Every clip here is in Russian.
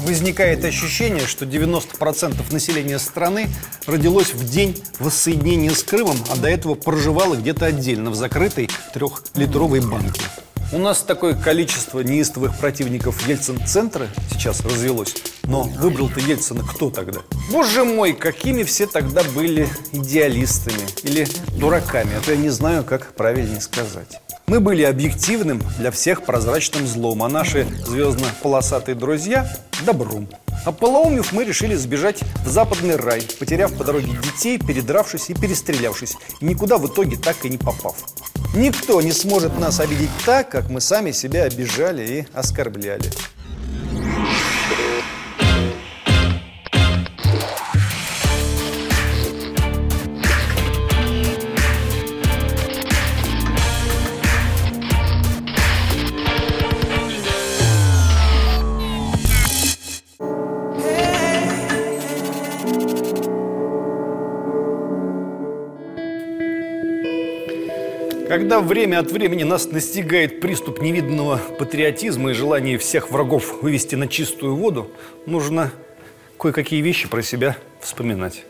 возникает ощущение, что 90% населения страны родилось в день воссоединения с Крымом, а до этого проживало где-то отдельно в закрытой трехлитровой банке. У нас такое количество неистовых противников Ельцин-центра сейчас развелось. Но выбрал-то Ельцина кто тогда? Боже мой, какими все тогда были идеалистами или дураками, а то я не знаю, как правильнее сказать. Мы были объективным для всех прозрачным злом, а наши звездно-полосатые друзья – добром. А полоумев мы решили сбежать в западный рай, потеряв по дороге детей, передравшись и перестрелявшись, никуда в итоге так и не попав. Никто не сможет нас обидеть так, как мы сами себя обижали и оскорбляли. Когда время от времени нас настигает приступ невиданного патриотизма и желание всех врагов вывести на чистую воду, нужно кое-какие вещи про себя вспоминать.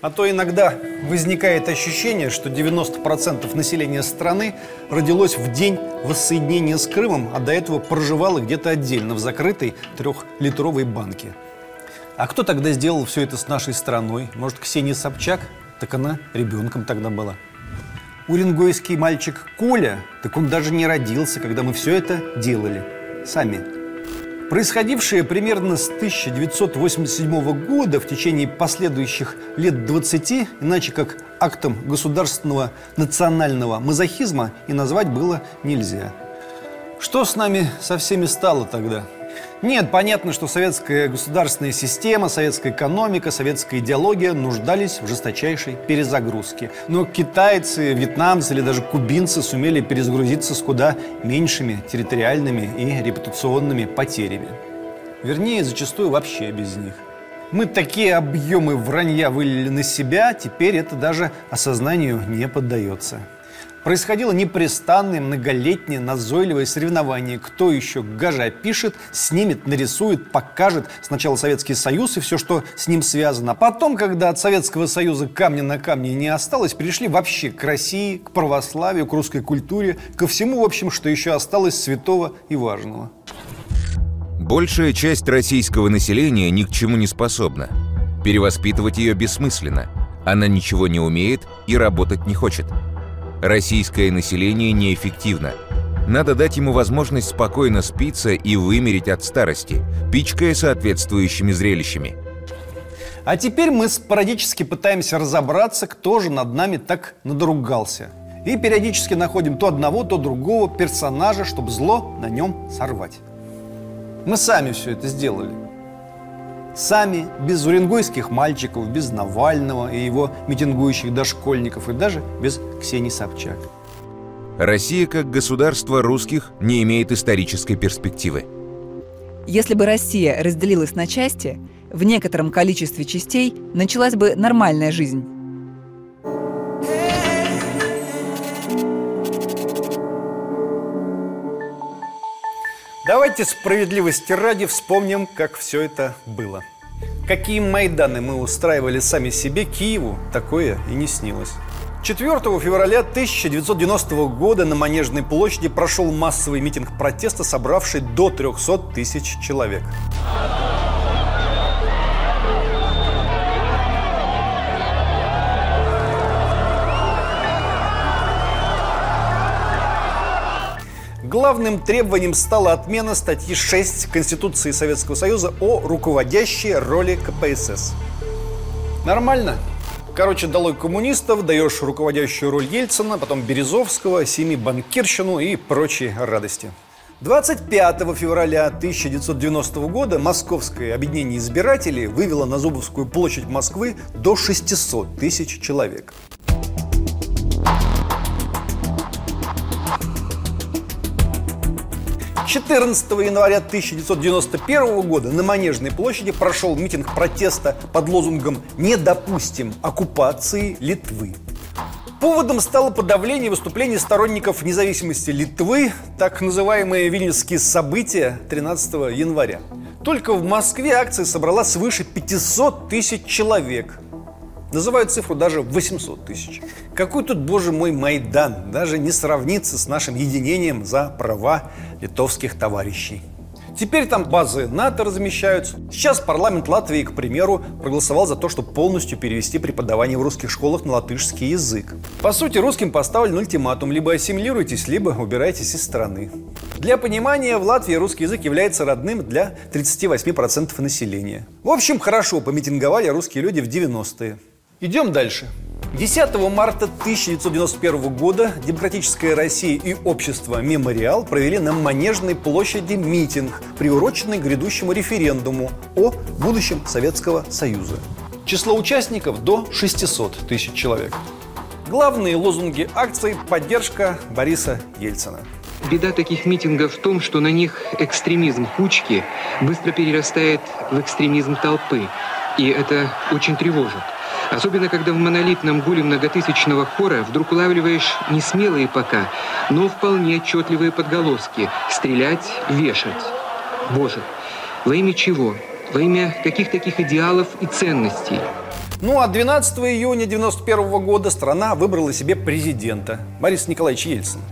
А то иногда возникает ощущение, что 90% населения страны родилось в день воссоединения с Крымом, а до этого проживало где-то отдельно в закрытой трехлитровой банке. А кто тогда сделал все это с нашей страной? Может, Ксения Собчак? Так она ребенком тогда была. Уренгойский мальчик Коля, так он даже не родился, когда мы все это делали. Сами. Происходившее примерно с 1987 года в течение последующих лет 20, иначе как актом государственного национального мазохизма и назвать было нельзя. Что с нами со всеми стало тогда? Нет, понятно, что советская государственная система, советская экономика, советская идеология нуждались в жесточайшей перезагрузке. Но китайцы, вьетнамцы или даже кубинцы сумели перезагрузиться с куда меньшими территориальными и репутационными потерями. Вернее, зачастую вообще без них. Мы такие объемы вранья вылили на себя, теперь это даже осознанию не поддается. Происходило непрестанное, многолетнее, назойливое соревнование. Кто еще гаже опишет, снимет, нарисует, покажет сначала Советский Союз и все, что с ним связано. А потом, когда от Советского Союза камня на камне не осталось, перешли вообще к России, к православию, к русской культуре, ко всему, в общем, что еще осталось святого и важного. Большая часть российского населения ни к чему не способна. Перевоспитывать ее бессмысленно. Она ничего не умеет и работать не хочет. Российское население неэффективно. Надо дать ему возможность спокойно спиться и вымереть от старости, пичкая соответствующими зрелищами. А теперь мы спорадически пытаемся разобраться, кто же над нами так надругался. И периодически находим то одного, то другого персонажа, чтобы зло на нем сорвать. Мы сами все это сделали. Сами, без уренгойских мальчиков, без Навального и его митингующих дошкольников, и даже без Ксении Собчак. Россия как государство русских не имеет исторической перспективы. Если бы Россия разделилась на части, в некотором количестве частей началась бы нормальная жизнь. Давайте справедливости ради вспомним, как все это было. Какие Майданы мы устраивали сами себе, Киеву такое и не снилось. 4 февраля 1990 года на Манежной площади прошел массовый митинг протеста, собравший до 300 тысяч человек. Главным требованием стала отмена статьи 6 Конституции Советского Союза о руководящей роли КПСС. Нормально? Короче, долой коммунистов, даешь руководящую роль Ельцина, потом Березовского, семи банкирщину и прочие радости. 25 февраля 1990 года Московское объединение избирателей вывело на Зубовскую площадь Москвы до 600 тысяч человек. 14 января 1991 года на Манежной площади прошел митинг протеста под лозунгом «Не допустим оккупации Литвы». Поводом стало подавление выступлений сторонников независимости Литвы, так называемые вильнюсские события 13 января. Только в Москве акция собрала свыше 500 тысяч человек. Называют цифру даже 800 тысяч. Какой тут, боже мой, Майдан, даже не сравнится с нашим единением за права литовских товарищей. Теперь там базы НАТО размещаются. Сейчас парламент Латвии, к примеру, проголосовал за то, чтобы полностью перевести преподавание в русских школах на латышский язык. По сути, русским поставлен ультиматум. Либо ассимилируйтесь, либо убирайтесь из страны. Для понимания, в Латвии русский язык является родным для 38% населения. В общем, хорошо помитинговали русские люди в 90-е. Идем дальше. 10 марта 1991 года Демократическая Россия и общество «Мемориал» провели на Манежной площади митинг, приуроченный к грядущему референдуму о будущем Советского Союза. Число участников до 600 тысяч человек. Главные лозунги акции – поддержка Бориса Ельцина. Беда таких митингов в том, что на них экстремизм кучки быстро перерастает в экстремизм толпы. И это очень тревожит. Особенно, когда в монолитном гуле многотысячного хора вдруг улавливаешь не смелые пока, но вполне отчетливые подголоски «стрелять, вешать». Боже, во имя чего? Во имя каких таких идеалов и ценностей? Ну а 12 июня 1991 года страна выбрала себе президента Бориса Николаевича Ельцина.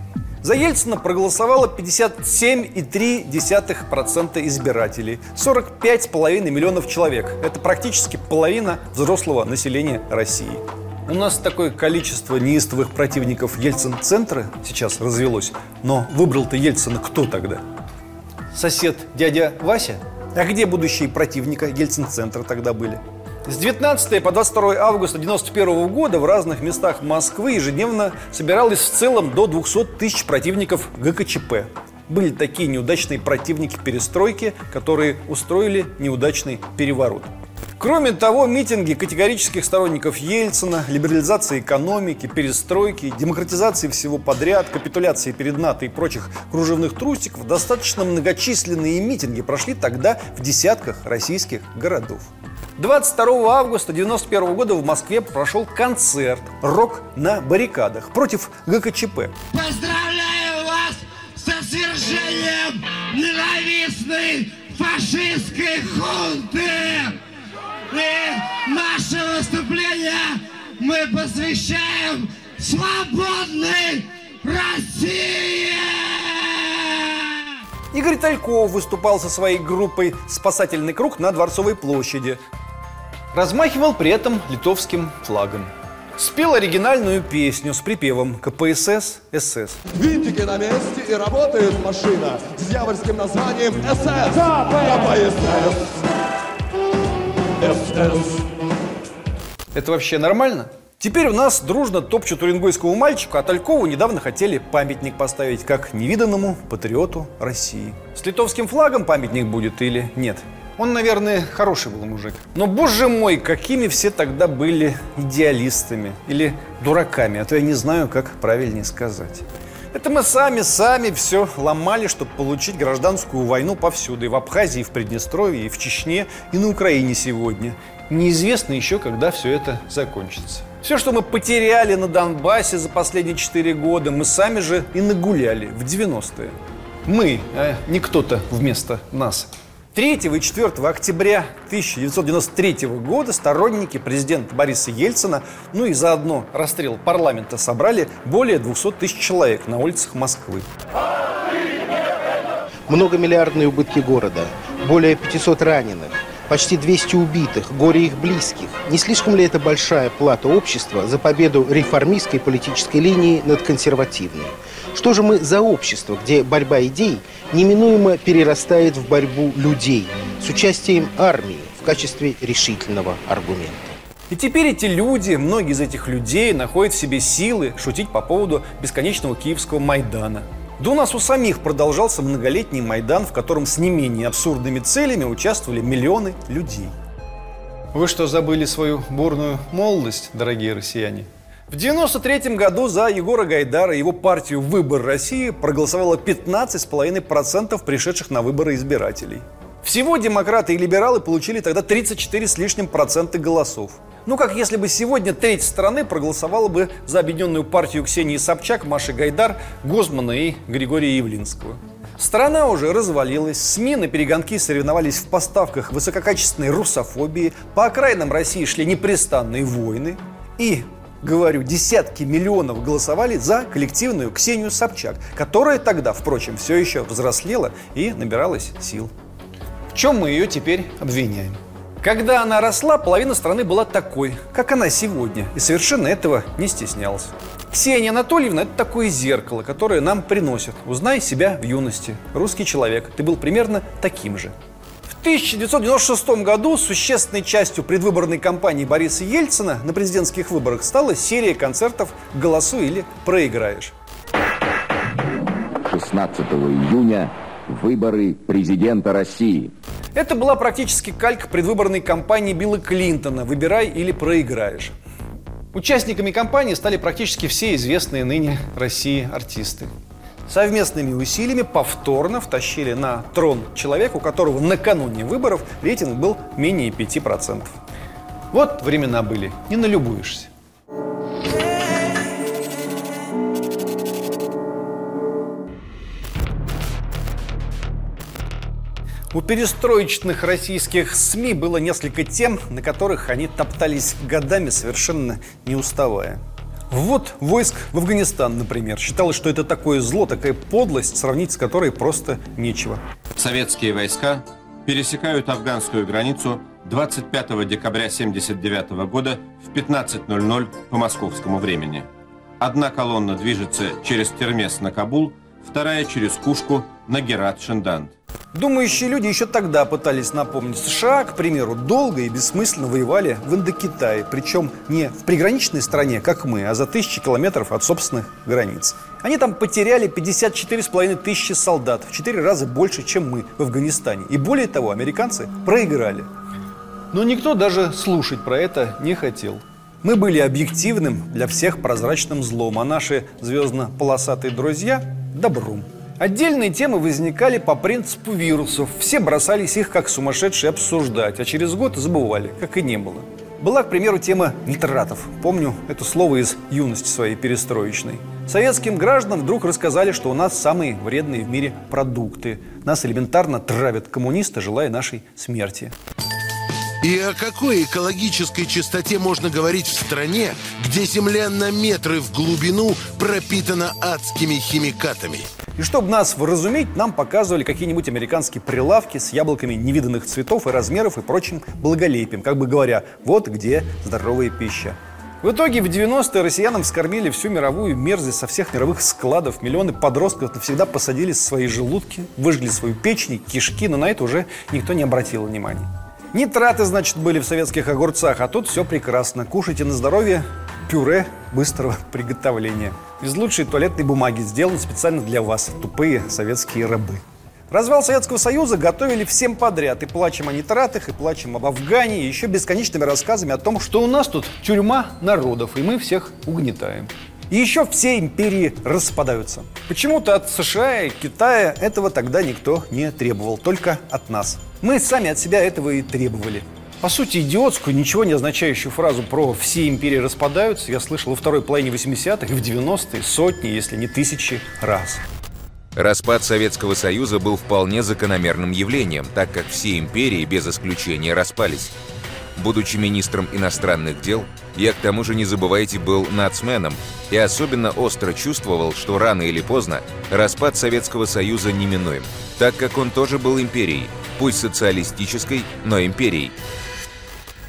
За Ельцина проголосовало 57,3% избирателей. 45,5 миллионов человек. Это практически половина взрослого населения России. У нас такое количество неистовых противников Ельцин-центра сейчас развелось. Но выбрал-то Ельцина кто тогда? Сосед дядя Вася? А где будущие противника Ельцин-центра тогда были? С 19 по 22 августа 1991 года в разных местах Москвы ежедневно собиралось в целом до 200 тысяч противников ГКЧП. Были такие неудачные противники перестройки, которые устроили неудачный переворот. Кроме того, митинги категорических сторонников Ельцина, либерализации экономики, перестройки, демократизации всего подряд, капитуляции перед НАТО и прочих кружевных трусиков, достаточно многочисленные митинги прошли тогда в десятках российских городов. 22 августа 1991 года в Москве прошел концерт «Рок на баррикадах» против ГКЧП. Поздравляю вас со свержением ненавистной фашистской хунты! И наше выступление мы посвящаем свободной России! Игорь Тальков выступал со своей группой «Спасательный круг» на Дворцовой площади. Размахивал при этом литовским флагом. Спел оригинальную песню с припевом КПСС СС. Винтики на месте и работает машина с дьявольским названием СС. КПСС. СС. Это вообще нормально? Теперь у нас дружно топчут уренгойскому мальчику, а Талькову недавно хотели памятник поставить как невиданному патриоту России. С литовским флагом памятник будет или нет? Он, наверное, хороший был мужик. Но, боже мой, какими все тогда были идеалистами или дураками, а то я не знаю, как правильнее сказать. Это мы сами-сами все ломали, чтобы получить гражданскую войну повсюду. И в Абхазии, и в Приднестровье, и в Чечне, и на Украине сегодня. Неизвестно еще, когда все это закончится. Все, что мы потеряли на Донбассе за последние 4 года, мы сами же и нагуляли в 90-е. Мы, а не кто-то вместо нас. 3 и 4 октября 1993 года сторонники президента Бориса Ельцина, ну и заодно расстрел парламента собрали более 200 тысяч человек на улицах Москвы. Многомиллиардные убытки города, более 500 раненых, почти 200 убитых, горе их близких. Не слишком ли это большая плата общества за победу реформистской политической линии над консервативной? Что же мы за общество, где борьба идей неминуемо перерастает в борьбу людей с участием армии в качестве решительного аргумента? И теперь эти люди, многие из этих людей находят в себе силы шутить по поводу бесконечного киевского Майдана. Да у нас у самих продолжался многолетний Майдан, в котором с не менее абсурдными целями участвовали миллионы людей. Вы что, забыли свою бурную молодость, дорогие россияне? В 93 году за Егора Гайдара и его партию «Выбор России» проголосовало 15,5% пришедших на выборы избирателей. Всего демократы и либералы получили тогда 34 с лишним процента голосов. Ну, как если бы сегодня треть страны проголосовала бы за объединенную партию Ксении Собчак, Маши Гайдар, Гозмана и Григория Явлинского. Страна уже развалилась, СМИ на перегонки соревновались в поставках высококачественной русофобии, по окраинам России шли непрестанные войны. И, говорю, десятки миллионов голосовали за коллективную Ксению Собчак, которая тогда, впрочем, все еще взрослела и набиралась сил. В чем мы ее теперь обвиняем? Когда она росла, половина страны была такой, как она сегодня, и совершенно этого не стеснялась. Ксения Анатольевна – это такое зеркало, которое нам приносят. Узнай себя в юности. Русский человек. Ты был примерно таким же. В 1996 году существенной частью предвыборной кампании Бориса Ельцина на президентских выборах стала серия концертов «Голосуй или проиграешь». 16 июня выборы президента России. Это была практически калька предвыборной кампании Билла Клинтона «Выбирай или проиграешь». Участниками кампании стали практически все известные ныне России артисты. Совместными усилиями повторно втащили на трон человека, у которого накануне выборов рейтинг был менее 5%. Вот времена были, не налюбуешься. У перестроечных российских СМИ было несколько тем, на которых они топтались годами, совершенно не уставая. Вот войск в Афганистан, например. Считалось, что это такое зло, такая подлость, сравнить с которой просто нечего. Советские войска пересекают афганскую границу 25 декабря 1979 года в 15.00 по московскому времени. Одна колонна движется через Термес на Кабул, вторая через Кушку на Герат-Шиндант. Думающие люди еще тогда пытались напомнить. США, к примеру, долго и бессмысленно воевали в Индокитае. Причем не в приграничной стране, как мы, а за тысячи километров от собственных границ. Они там потеряли 54,5 тысячи солдат. В четыре раза больше, чем мы в Афганистане. И более того, американцы проиграли. Но никто даже слушать про это не хотел. Мы были объективным для всех прозрачным злом, а наши звездно-полосатые друзья – добром. Отдельные темы возникали по принципу вирусов. Все бросались их как сумасшедшие обсуждать, а через год забывали, как и не было. Была, к примеру, тема нитратов. Помню это слово из юности своей перестроечной. Советским гражданам вдруг рассказали, что у нас самые вредные в мире продукты. Нас элементарно травят коммунисты, желая нашей смерти. И о какой экологической чистоте можно говорить в стране, где земля на метры в глубину пропитана адскими химикатами? И чтобы нас вразуметь, нам показывали какие-нибудь американские прилавки с яблоками невиданных цветов и размеров и прочим благолепием, как бы говоря, вот где здоровая пища. В итоге в 90-е россиянам вскормили всю мировую мерзость со всех мировых складов. Миллионы подростков навсегда посадили свои желудки, выжгли свою печень, кишки, но на это уже никто не обратил внимания. Нитраты, значит, были в советских огурцах, а тут все прекрасно. Кушайте на здоровье пюре быстрого приготовления. Из лучшей туалетной бумаги сделан специально для вас, тупые советские рабы. Развал Советского Союза готовили всем подряд. И плачем о нитратах, и плачем об Афгане, и еще бесконечными рассказами о том, что у нас тут тюрьма народов, и мы всех угнетаем. И еще все империи распадаются. Почему-то от США и Китая этого тогда никто не требовал, только от нас. Мы сами от себя этого и требовали. По сути, идиотскую, ничего не означающую фразу про «все империи распадаются» я слышал во второй половине 80-х и в 90-е сотни, если не тысячи раз. Распад Советского Союза был вполне закономерным явлением, так как все империи без исключения распались. Будучи министром иностранных дел, я к тому же, не забывайте, был нацменом и особенно остро чувствовал, что рано или поздно распад Советского Союза неминуем, так как он тоже был империей, пусть социалистической, но империей.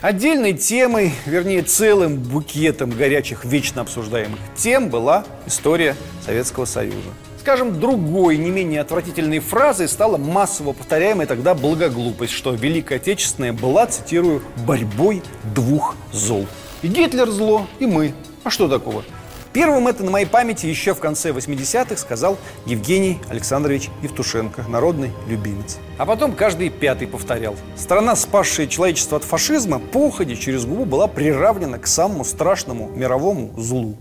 Отдельной темой, вернее целым букетом горячих, вечно обсуждаемых тем была история Советского Союза. Скажем, другой, не менее отвратительной фразой стала массово повторяемая тогда благоглупость, что Великая Отечественная была, цитирую, «борьбой двух зол». И Гитлер зло, и мы. А что такого? Первым это на моей памяти еще в конце 80-х сказал Евгений Александрович Евтушенко, народный любимец. А потом каждый пятый повторял. Страна, спасшая человечество от фашизма, по уходе через губу была приравнена к самому страшному мировому злу.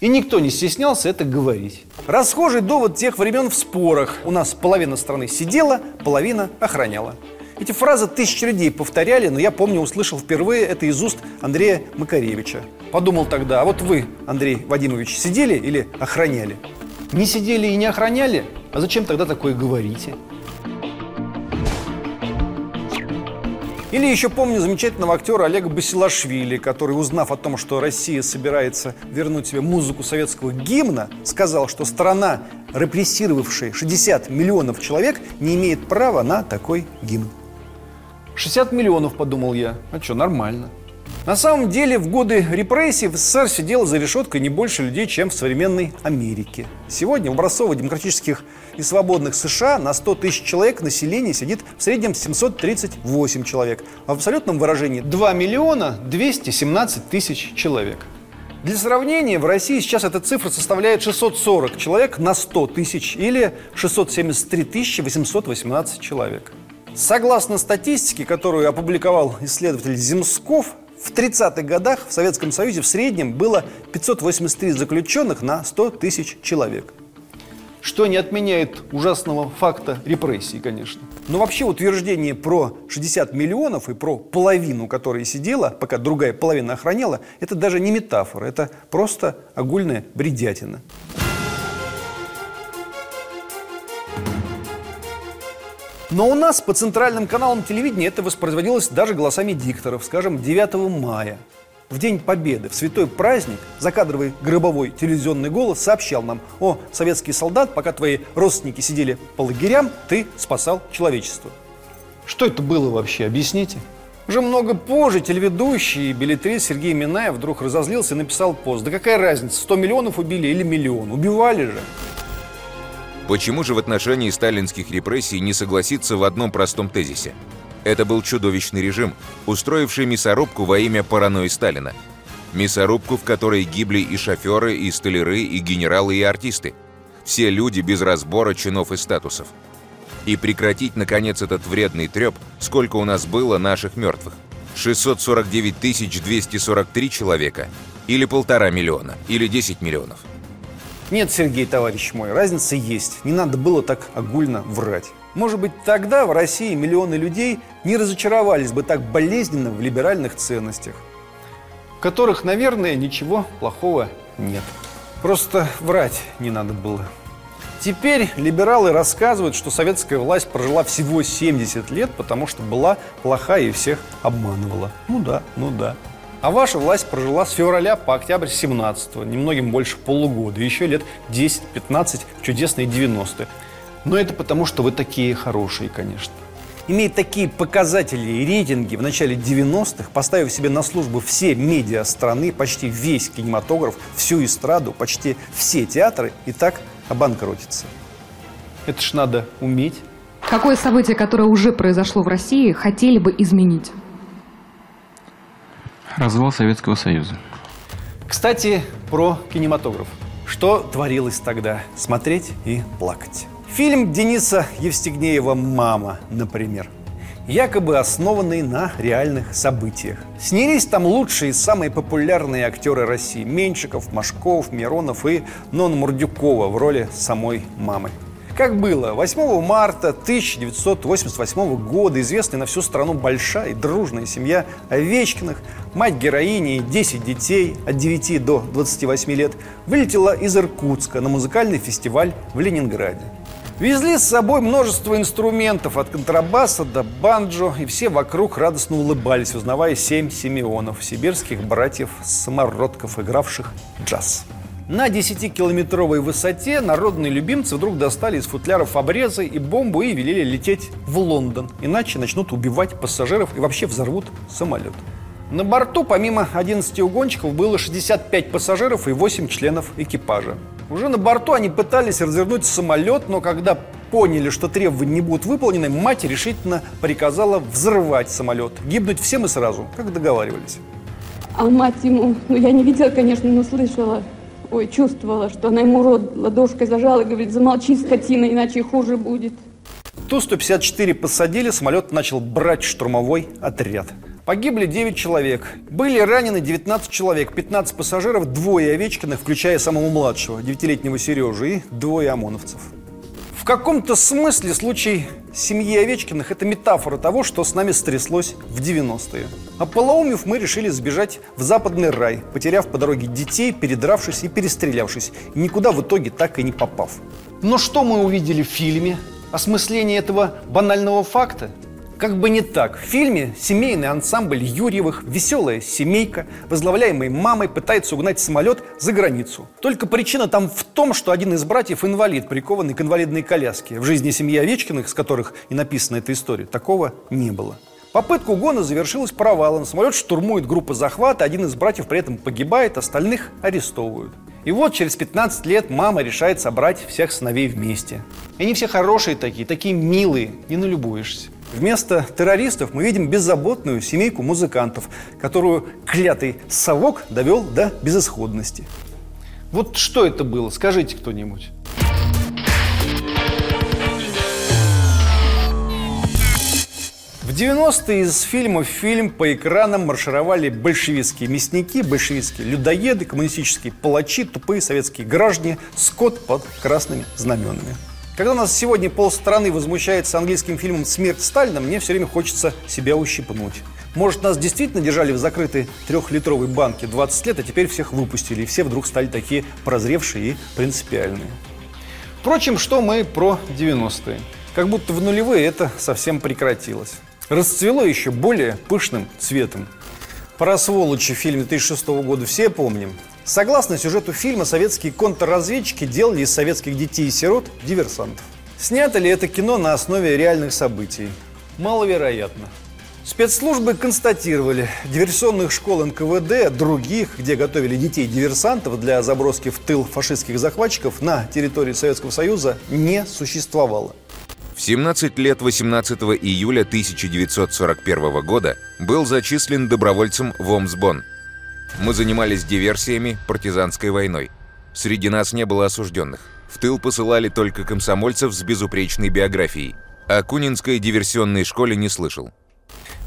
И никто не стеснялся это говорить. Расхожий довод тех времен в спорах. У нас половина страны сидела, половина охраняла. Эти фразы тысячи людей повторяли, но я помню, услышал впервые это из уст Андрея Макаревича. Подумал тогда, а вот вы, Андрей Вадимович, сидели или охраняли? Не сидели и не охраняли? А зачем тогда такое говорите? Или еще помню замечательного актера Олега Басилашвили, который, узнав о том, что Россия собирается вернуть себе музыку советского гимна, сказал, что страна, репрессировавшая 60 миллионов человек, не имеет права на такой гимн. 60 миллионов, подумал я. А что, нормально. На самом деле, в годы репрессий в СССР сидело за решеткой не больше людей, чем в современной Америке. Сегодня в образцово-демократических и свободных США на 100 тысяч человек население сидит в среднем 738 человек, в абсолютном выражении 2 миллиона 217 тысяч человек. Для сравнения, в России сейчас эта цифра составляет 640 человек на 100 тысяч или 673 818 человек. Согласно статистике, которую опубликовал исследователь Земсков, в 30-х годах в Советском Союзе в среднем было 583 заключенных на 100 тысяч человек. Что не отменяет ужасного факта репрессий, конечно. Но вообще утверждение про 60 миллионов и про половину, которая сидела, пока другая половина охраняла, это даже не метафора, это просто огульная бредятина. Но у нас по центральным каналам телевидения это воспроизводилось даже голосами дикторов, скажем, 9 мая. В День Победы, в святой праздник, закадровый гробовой телевизионный голос сообщал нам «О, советский солдат, пока твои родственники сидели по лагерям, ты спасал человечество». Что это было вообще, объясните? Уже много позже телеведущий и билетрист Сергей Минаев вдруг разозлился и написал пост. Да какая разница, 100 миллионов убили или миллион? Убивали же. Почему же в отношении сталинских репрессий не согласиться в одном простом тезисе? Это был чудовищный режим, устроивший мясорубку во имя паранойи Сталина. Мясорубку, в которой гибли и шоферы, и столяры, и генералы, и артисты. Все люди без разбора чинов и статусов. И прекратить, наконец, этот вредный треп, сколько у нас было наших мертвых. 649 243 человека, или полтора миллиона, или 10 миллионов – нет, Сергей, товарищ мой, разница есть. Не надо было так огульно врать. Может быть, тогда в России миллионы людей не разочаровались бы так болезненно в либеральных ценностях, в которых, наверное, ничего плохого нет. Просто врать не надо было. Теперь либералы рассказывают, что советская власть прожила всего 70 лет, потому что была плохая и всех обманывала. Ну да, ну да. А ваша власть прожила с февраля по октябрь 17 немногим больше полугода, еще лет 10-15 чудесные 90-е. Но это потому, что вы такие хорошие, конечно. Имея такие показатели и рейтинги в начале 90-х, поставив себе на службу все медиа страны, почти весь кинематограф, всю эстраду, почти все театры, и так обанкротиться. Это ж надо уметь. Какое событие, которое уже произошло в России, хотели бы изменить? Развал Советского Союза. Кстати, про кинематограф. Что творилось тогда? Смотреть и плакать. Фильм Дениса Евстигнеева «Мама», например якобы основанный на реальных событиях. Снялись там лучшие и самые популярные актеры России – Меньшиков, Машков, Миронов и Нон Мурдюкова в роли самой мамы. Как было, 8 марта 1988 года известная на всю страну большая и дружная семья Овечкиных, мать героини и 10 детей от 9 до 28 лет, вылетела из Иркутска на музыкальный фестиваль в Ленинграде. Везли с собой множество инструментов, от контрабаса до банджо, и все вокруг радостно улыбались, узнавая семь Симеонов, сибирских братьев-самородков, игравших джаз. На 10-километровой высоте народные любимцы вдруг достали из футляров обрезы и бомбу и велели лететь в Лондон. Иначе начнут убивать пассажиров и вообще взорвут самолет. На борту помимо 11 угонщиков было 65 пассажиров и 8 членов экипажа. Уже на борту они пытались развернуть самолет, но когда поняли, что требования не будут выполнены, мать решительно приказала взрывать самолет. Гибнуть всем и сразу, как договаривались. А мать ему, ну я не видела, конечно, но слышала, Ой, чувствовала, что она ему рот ладошкой зажала и говорит, замолчи, скотина, иначе хуже будет. Ту-154 посадили, самолет начал брать штурмовой отряд. Погибли 9 человек. Были ранены 19 человек, 15 пассажиров, двое Овечкиных, включая самого младшего, 9-летнего Сережи, и двое ОМОНовцев. В каком-то смысле случай семьи Овечкиных – это метафора того, что с нами стряслось в 90-е. А полоумев мы решили сбежать в западный рай, потеряв по дороге детей, передравшись и перестрелявшись, никуда в итоге так и не попав. Но что мы увидели в фильме? Осмысление этого банального факта? Как бы не так. В фильме семейный ансамбль Юрьевых, веселая семейка, возглавляемая мамой, пытается угнать самолет за границу. Только причина там в том, что один из братьев инвалид, прикованный к инвалидной коляске. В жизни семьи Овечкиных, с которых и написана эта история, такого не было. Попытка угона завершилась провалом. Самолет штурмует группа захвата, один из братьев при этом погибает, остальных арестовывают. И вот через 15 лет мама решает собрать всех сыновей вместе. И они все хорошие такие, такие милые, не налюбуешься. Вместо террористов мы видим беззаботную семейку музыкантов, которую клятый совок довел до безысходности. Вот что это было, скажите кто-нибудь. В 90-е из фильма в фильм по экранам маршировали большевистские мясники, большевистские людоеды, коммунистические палачи, тупые советские граждане, скот под красными знаменами. Когда у нас сегодня полстраны возмущается английским фильмом «Смерть Сталина», мне все время хочется себя ущипнуть. Может, нас действительно держали в закрытой трехлитровой банке 20 лет, а теперь всех выпустили, и все вдруг стали такие прозревшие и принципиальные. Впрочем, что мы про 90-е? Как будто в нулевые это совсем прекратилось. Расцвело еще более пышным цветом. Про сволочи в фильме 2006 года все помним. Согласно сюжету фильма, советские контрразведчики делали из советских детей и сирот диверсантов. Снято ли это кино на основе реальных событий? Маловероятно. Спецслужбы констатировали, диверсионных школ НКВД, других, где готовили детей-диверсантов для заброски в тыл фашистских захватчиков, на территории Советского Союза не существовало. В 17 лет 18 июля 1941 года был зачислен добровольцем в Омсбон – мы занимались диверсиями, партизанской войной. Среди нас не было осужденных. В тыл посылали только комсомольцев с безупречной биографией. О Кунинской диверсионной школе не слышал.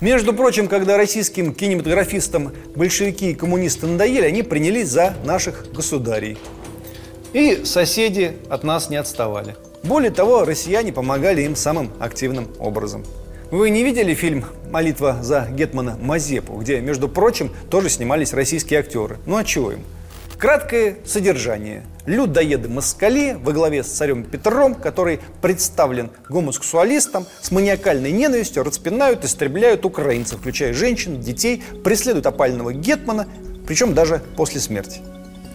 Между прочим, когда российским кинематографистам большевики и коммунисты надоели, они принялись за наших государей. И соседи от нас не отставали. Более того, россияне помогали им самым активным образом. Вы не видели фильм «Молитва за Гетмана Мазепу», где, между прочим, тоже снимались российские актеры? Ну а чего им? Краткое содержание. Людоеды-москали во главе с царем Петром, который представлен гомосексуалистом, с маниакальной ненавистью распинают, истребляют украинцев, включая женщин, детей, преследуют опального Гетмана, причем даже после смерти.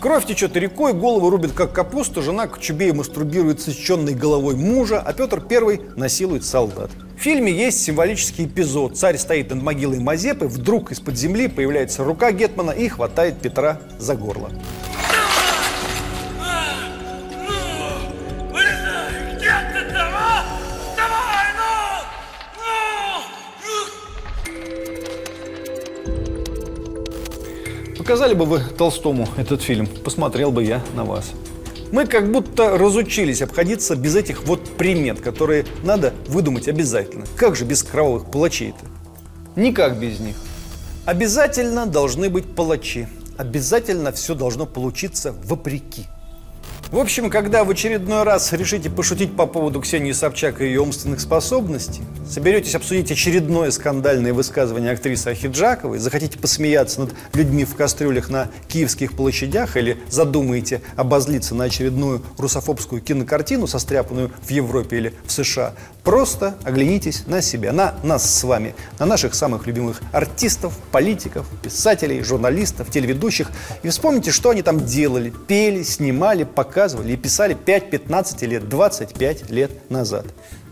Кровь течет рекой, голову рубит как капусту, жена к чубе мастурбирует с исченной головой мужа, а Петр I насилует солдат. В фильме есть символический эпизод. Царь стоит над могилой Мазепы, вдруг из-под земли появляется рука Гетмана и хватает Петра за горло. Показали бы вы Толстому этот фильм, посмотрел бы я на вас. Мы как будто разучились обходиться без этих вот примет, которые надо выдумать обязательно. Как же без кровавых палачей-то? Никак без них. Обязательно должны быть палачи. Обязательно все должно получиться вопреки. В общем, когда в очередной раз решите пошутить по поводу Ксении Собчак и ее умственных способностей, соберетесь обсудить очередное скандальное высказывание актрисы Ахиджаковой, захотите посмеяться над людьми в кастрюлях на киевских площадях или задумаете обозлиться на очередную русофобскую кинокартину, состряпанную в Европе или в США, просто оглянитесь на себя, на нас с вами, на наших самых любимых артистов, политиков, писателей, журналистов, телеведущих и вспомните, что они там делали, пели, снимали, показывали, и писали 5, 15 лет, 25 лет назад.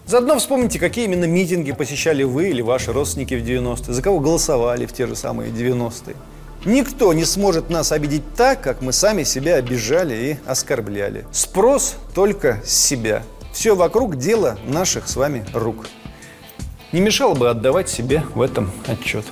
Заодно вспомните, какие именно митинги посещали вы или ваши родственники в 90-е, за кого голосовали в те же самые 90-е. Никто не сможет нас обидеть так, как мы сами себя обижали и оскорбляли. Спрос только с себя. Все вокруг дело наших с вами рук. Не мешало бы отдавать себе в этом отчет.